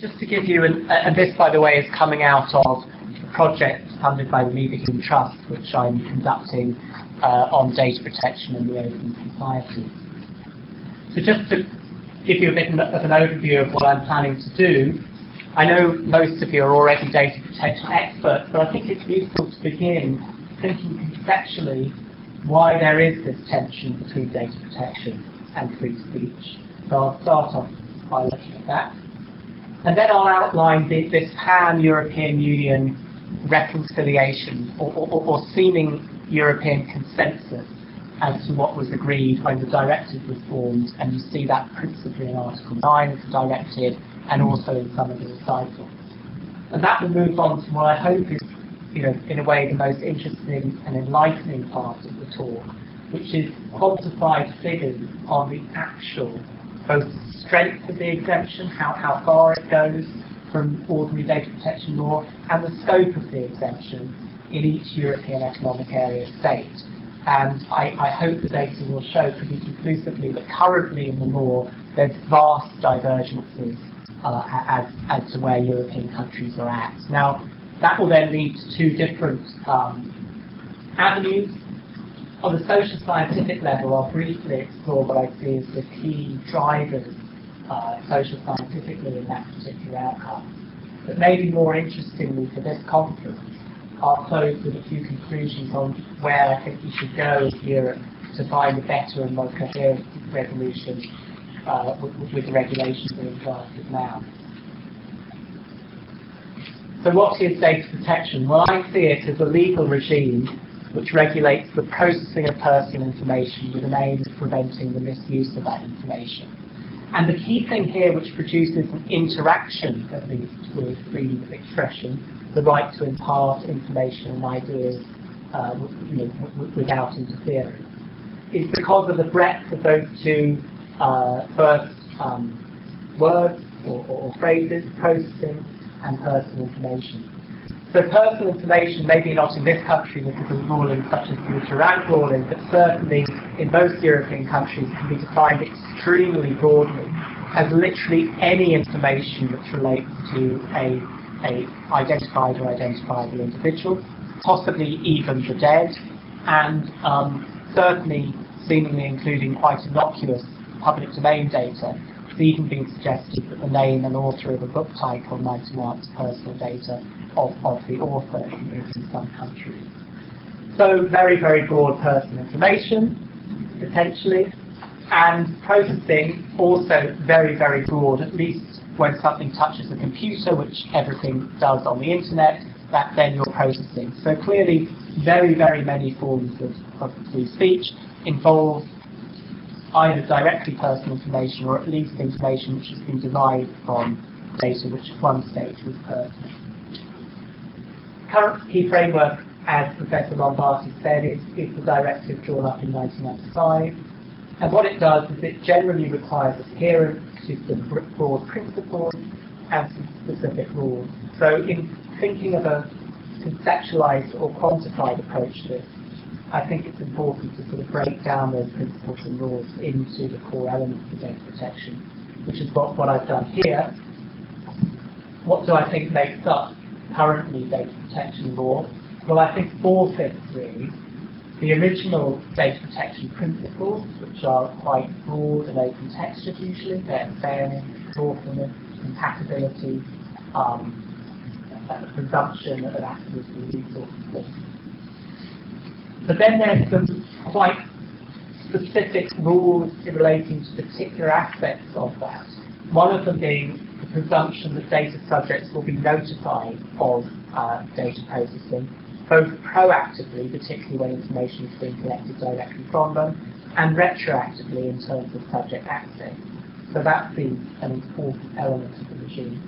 Just to give you, an, and this, by the way, is coming out of a project funded by the Leverhulme Trust, which I'm conducting uh, on data protection in the open society. So just to give you a bit of an overview of what I'm planning to do, I know most of you are already data protection experts, but I think it's useful to begin thinking conceptually why there is this tension between data protection and free speech. So I'll start off by looking at that. And then I'll outline the, this pan-European Union reconciliation or, or, or, seeming European consensus as to what was agreed when the directive was formed, and you see that principally in Article 9 of the directive and also in some of the recitals. And that will move on to what I hope is you know, in a way, the most interesting and enlightening part of the talk, which is quantified figures on the actual, both the strength of the exemption, how, how far it goes from ordinary data protection law, and the scope of the exemption in each European economic area state. And I, I hope the data will show pretty conclusively that currently in the law there's vast divergences uh, as, as to where European countries are at. Now, that will then lead to two different um, avenues. On the social scientific level, I'll briefly explore what I see as the key drivers uh, social scientifically in that particular outcome. But maybe more interestingly for this conference, I'll close with a few conclusions on where I think we should go as Europe to find a better and more coherent resolution uh, with, with the regulations being drafted now. So what is data protection? Well, I see it as a legal regime which regulates the processing of personal information with an aim of preventing the misuse of that information. And the key thing here which produces an interaction, at least, with freedom of expression, the right to impart information and ideas uh, you know, without interference, is because of the breadth of those two uh, first um, words or, or, or phrases, processing and personal information. So personal information, maybe not in this country because of rulings such as the Durant ruling, but certainly in most European countries can be defined extremely broadly as literally any information that relates to a, a identified or identifiable individual, possibly even the dead, and um, certainly seemingly including quite innocuous public domain data even been suggested that the name and author of a book title might announce personal data of, of the author in, some countries. So very, very broad personal information, potentially, and processing also very, very broad, at least when something touches a computer, which everything does on the internet, that then you're processing. So clearly, very, very many forms of, of free speech involve either directly personal information or at least information which has been derived from data which at one stage was personal. Current key framework, as Professor Lombardi said, is, is the directive drawn up in 1995. And what it does is it generally requires adherence to some broad principles and some specific rules. So in thinking of a conceptualized or quantified approach to this, I think it's important to sort of break down those principles and rules into the core elements of data protection, which is what, what I've done here. What do I think makes up currently data protection law? Well, I think four things really. The original data protection principles, which are quite broad and open textured usually, they're fairness, lawfulness, compatibility, um, the presumption of sorts of things. But then there's some quite specific rules relating to particular aspects of that. One of them being the presumption that data subjects will be notified of uh, data processing, both proactively, particularly when information is being collected directly from them, and retroactively in terms of subject access. So that's the, an important element of the regime.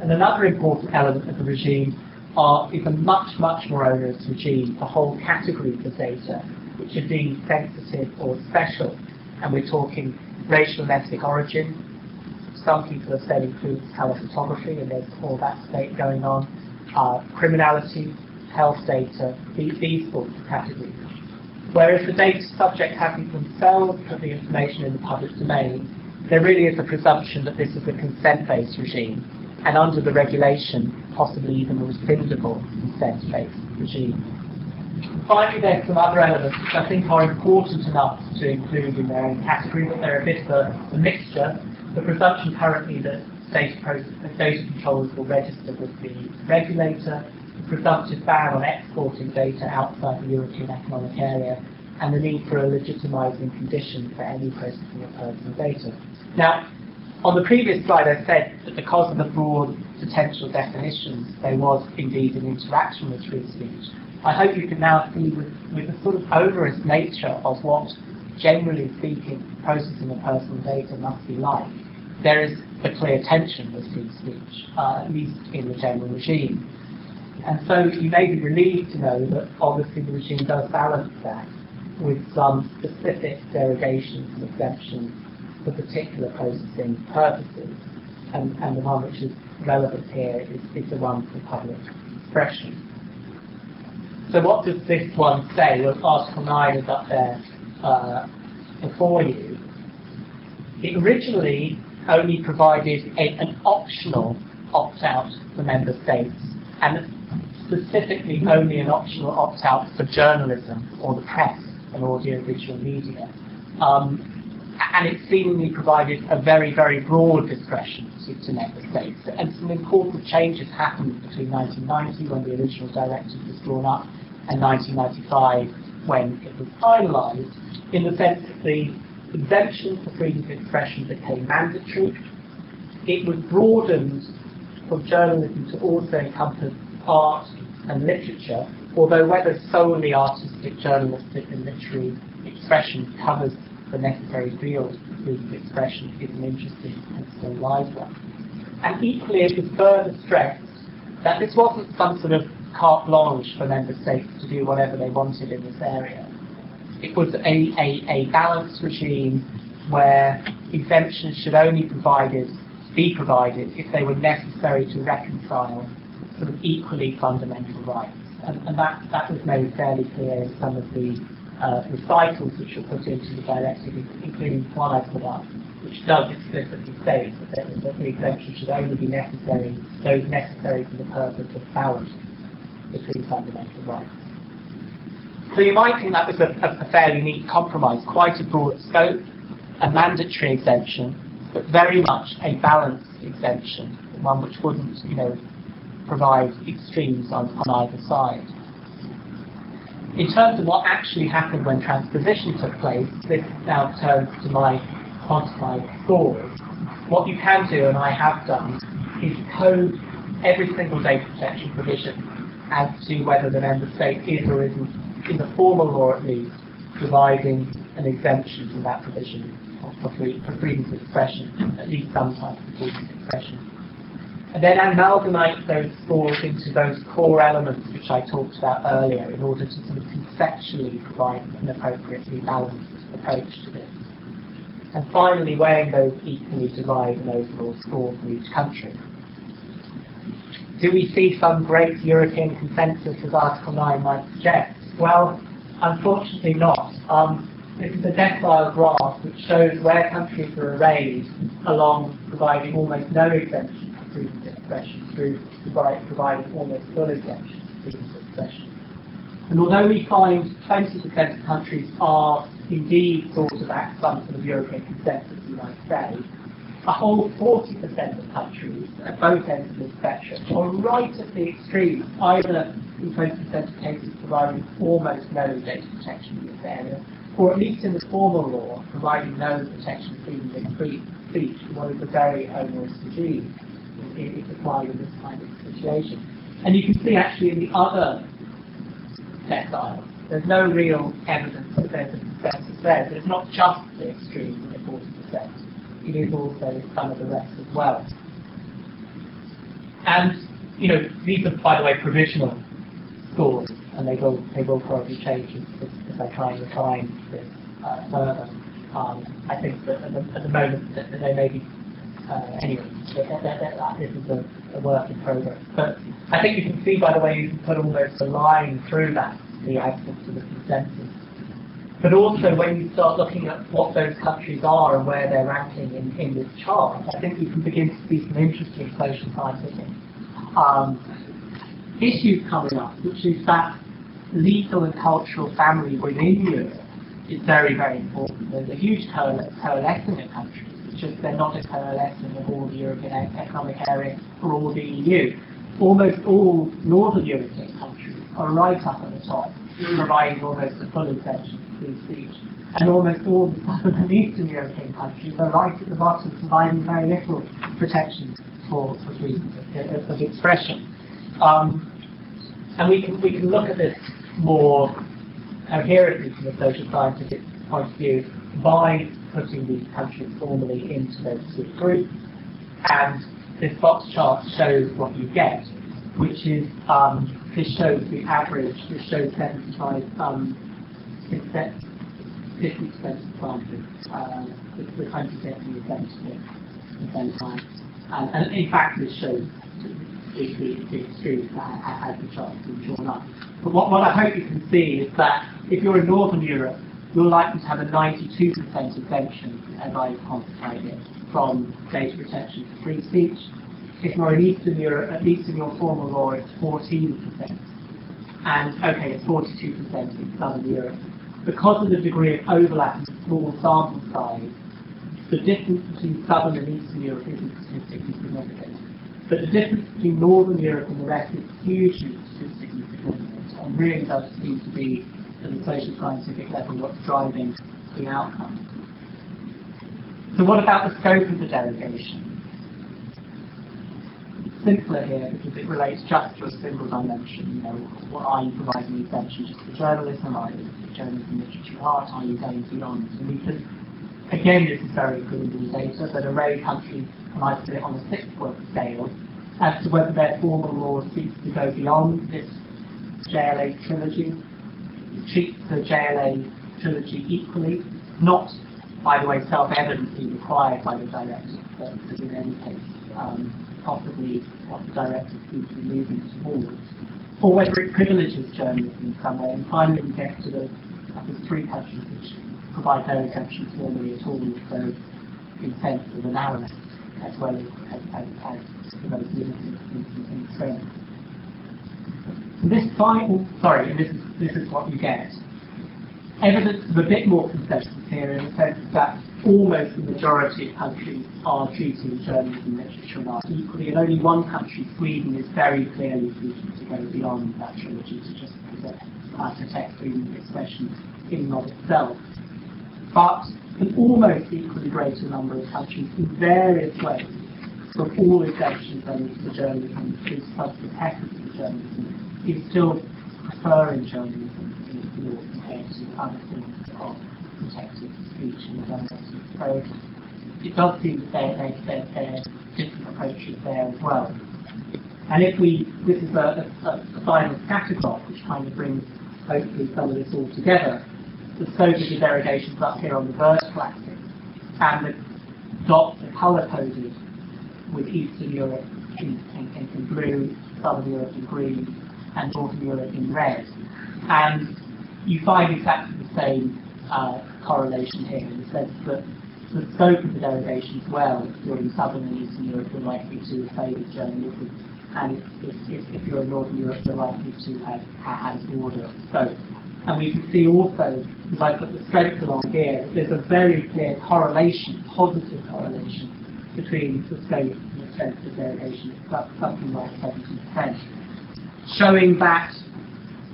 And another important element of the regime are, is a much, much more onerous regime for whole categories of data which are deemed sensitive or special. And we're talking racial and ethnic origin. Some people have said includes colour photography, and there's all that debate going on. Uh, criminality, health data, these, these sorts of categories. Whereas the data subject having themselves put the information in the public domain, there really is a presumption that this is a consent-based regime and under the regulation, possibly even a rescindable consent-based regime. Finally, there's some other elements which I think are important enough to include in their own category, but they're a bit of a, a mixture. The presumption currently that data, process, data controllers will register with the regulator, the presumptive ban on exporting data outside the European Economic Area, and the need for a legitimising condition for any processing of personal data. Now, on the previous slide, I said that because of the broad potential definitions, there was indeed an interaction with free speech. I hope you can now see with, with the sort of onerous nature of what, generally speaking, processing of personal data must be like, there is a clear tension with free speech, uh, at least in the general regime. And so you may be relieved to know that obviously the regime does balance that with some specific derogations and exemptions for particular processing purposes. And, and the one which is relevant here is, is the one for public expression. So what does this one say? Well, Article 9 is up there uh, before you. It originally only provided a, an optional opt-out for member states, and specifically only an optional opt-out for journalism or the press and audiovisual media. Um, and it seemingly provided a very, very broad discretion to, to member states. And some important changes happened between 1990, when the original directive was drawn up, and 1995, when it was finalised, in the sense that the exemption for freedom of expression became mandatory. It was broadened for journalism to also encompass art and literature, although whether solely artistic, journalistic and literary expression covers the necessary field of expression is an interesting and still live one. And equally it was further stressed that this wasn't some sort of carte blanche for member states to do whatever they wanted in this area it was a, a, a balanced regime where exemptions should only provided, be provided if they were necessary to reconcile sort of equally fundamental rights. And, and that, that was made fairly clear in some of the uh, recitals which are put into the directive, including put up, which does explicitly state that, that the exemption should only be necessary, those necessary for the purpose of balance between fundamental rights. So you might think that was a, a, fairly neat compromise, quite a broad scope, a mandatory exemption, but very much a balanced exemption, one which wouldn't, you know, provide extremes on, on either side. In terms of what actually happened when transposition took place, this now turns to my quantified scores. What you can do, and I have done, is code every single data protection provision as to whether the member state is or isn't in the formal law at least, providing an exemption from that provision for, free, for freedom of expression, at least some type of freedom of expression. And then amalgamate those scores into those core elements which I talked about earlier in order to sort of conceptually provide an appropriately balanced approach to this. And finally, weighing those equally divide an overall score for each country. Do we see some great European consensus as Article 9 might suggest? Well, unfortunately not. Um, this is a decile graph which shows where countries are arrayed along providing almost no exemption freedom of expression through provide, providing almost for freedom of expression. And although we find 20% of countries are indeed sort of at some sort of European consensus, you might say, a whole 40% of countries at both ends of the spectrum are right at the extreme, either in 20% of cases providing almost no data protection in this area, or at least in the formal law providing no protection freedom of speech, what is a very onerous regime if applied in this kind of situation. And you can see actually in the other deciles, there's no real evidence that there's a consensus there. So it's not just the extreme at 40%, it is also some of the rest as well. And, you know, these are, by the way, provisional scores, and they will they will probably change as, if I try and refine this uh, further. Um, I think that at the, at the moment that, that they may be uh, anyway. This is a, a, work in progress. But I think you can see by the way you can put almost a line through that the absence of the consensus. But also when you start looking at what those countries are and where they're ranking in, in this chart, I think you can begin to see some interesting social scientific um, issues coming up, which is that legal and cultural family within Europe is very, very important. There's a huge coalescing of countries. Just they're not a coalescing of all the European Economic Area or all the EU. Almost all Northern European countries are right up at the top, providing almost a full exemption free speech. And almost all the southern and eastern European countries are right at the bottom, providing very little protection for, for freedom of, of expression. Um, and we can, we can look at this more coherently from a social scientific point of view by putting these countries formally into those two groups. And this box chart shows what you get, which is um, this shows the average, this shows 75 um, 50% of planted, uh, the, the country getting the benefit at the same time. And, in fact, this shows the, the, the extremes as the chart drawn up. But what, what I hope you can see is that if you're in Northern Europe, you're likely to have a 92% exemption, as I've quantified it, from data protection for free speech. If you're in Eastern Europe, at least in your formal law, it's 14%. And okay, it's 42% in Southern Europe because of the degree of overlap and small sample size, the difference between southern and eastern Europe isn't statistically significant. But the difference between northern Europe and the rest is hugely statistically significant and really does seem to be, at the social scientific level, what's driving the outcome. So what about the scope of the derogation? simpler here because it relates just to a single dimension. You know, what are you providing the exemption just for journalism? Are you journalism, literature, art? Are you going beyond? And we can, again, this is very good data, but array countries, I put it on a six-point scale, as to whether their formal law seeks to go beyond this JLA trilogy, treat the JLA trilogy equally, not, by the way, self-evidently required by the directive, but in any case, um, possibly what the directive seems to be moving towards, or whether it privileges journalism in some way. And finally, we get to the, three countries which provide no exemptions formally at all, so in sense of narrowness as well as, as, as, as the most limited in, in, This final, sorry, and this is, this is what you get. Evidence of a bit more consensus here in the sense that almost the majority of countries are treating journalism, literature and art equally, and only one country, Sweden, is very clearly seeking to go beyond that trilogy to just uh, protect freedom of expression in and of itself. But an almost equally greater number of countries in various ways, from all exemptions under the journalism to sub-protectors of journalism, is still preferring journalism in law compared to other forms of protected speech and journalism. So it does seem that there, are different approaches there as well. And if we, this is a, a, a final scattergraph which kind of brings hopefully some of this all together. The the derogations up here on the vertical axis, and the dots are colour coded with Eastern Europe in, in, in, blue, Southern Europe in green, and Northern Europe in red. And you find exactly the same uh, correlation here in the sense that the scope of the derogation as well, if you're in southern and eastern Europe, you're likely to favour journalism, and if, if, if, you're in northern Europe, you're likely to have, have broader scope. And we can see also, as I put the strength along here, there's a very clear correlation, positive correlation, between the scope and the strength of derogation, something like 70%, showing that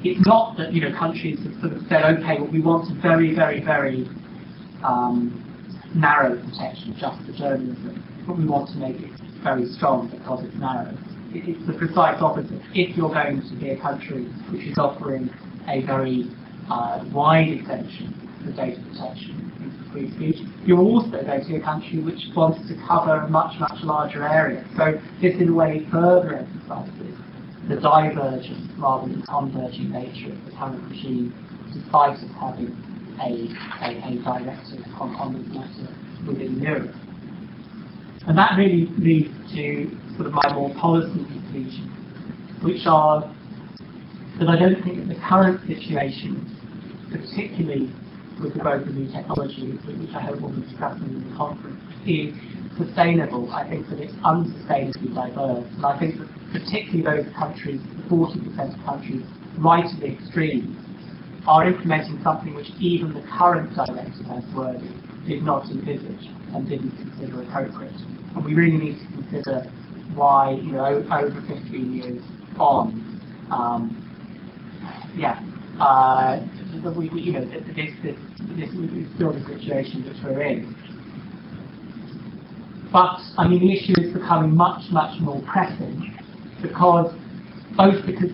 it's not that you know countries have sort of said, okay, well, we want a very, very, very um, narrow protection just for journalism, but we want to make it very strong because it's narrow. It, it's the precise opposite. If you're going to be a country which is offering a very uh, wide exemption for data protection and free speech, you're also going to be a country which wants to cover a much, much larger area. So this in a way further emphasizes the divergent rather than converging nature of the current regime, despite us having a, a, a directive on, this matter within Europe. And that really leads to sort of my more policy conclusions, which are that I don't think that the current situation particularly with the growth of new technology, which I hope we'll be discussing in the conference, is sustainable. I think that it's unsustainably diverse. And I think that particularly those countries, 40% of countries right at the extreme, are implementing something which even the current director as worded did not envisage and didn't consider appropriate. And we really need to consider why, you know, over 15 years on, um, yeah, uh, we, we, you know, this, this, this is still the situation that we're in. But, I mean, the issue is becoming much, much more pressing because both because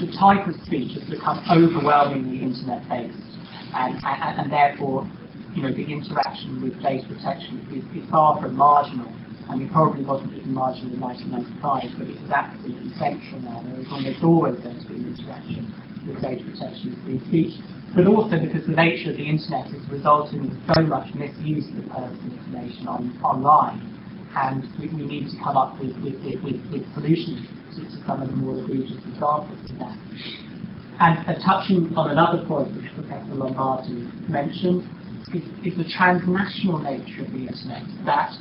the type of speech has become overwhelmingly internet-based and, and, and therefore, you know, the interaction with data protection is, is far from marginal. I mean, probably wasn't even marginal in 1995, but it is absolutely central now. There is almost always going to be an interaction with data protection and free speech, but also because the nature of the internet is resulting in so much misuse of personal information on, online and we, we need to come up with, with, with, with solutions to, to, some of the more egregious examples of that. And uh, touching on another point which Professor Lombardi mentioned, is, is the transnational nature of the internet, that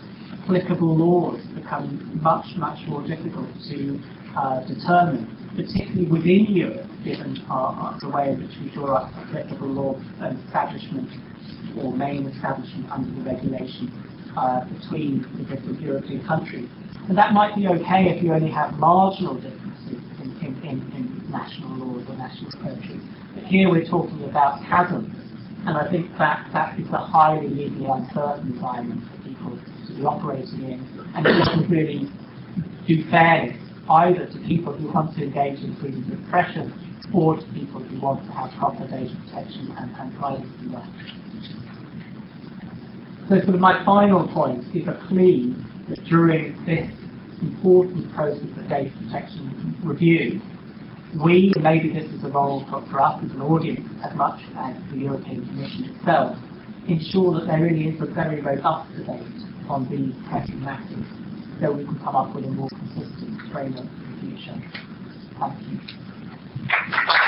applicable laws become much, much more difficult to uh, determine, particularly within Europe, given our, the way in which we draw up applicable law and establishment or main establishment under the regulation uh, between the different European countries. And that might be okay if you only have marginal differences in, in, in, in national laws or national approaches. But here we're talking about chasms, and I think that that is a highly legally uncertain environment for people to be operating in, and it doesn't really do fairness either to people who want to engage in freedom of expression or to people who want to have proper data protection and, and privacy rights. So sort of my final point is a plea that during this important process of data protection review, we, maybe this is a role for, for us as an audience as much as the European Commission itself, ensure that there really is a very robust debate on these pressing matters so we can come up with a more consistent framework for the future. Thank you.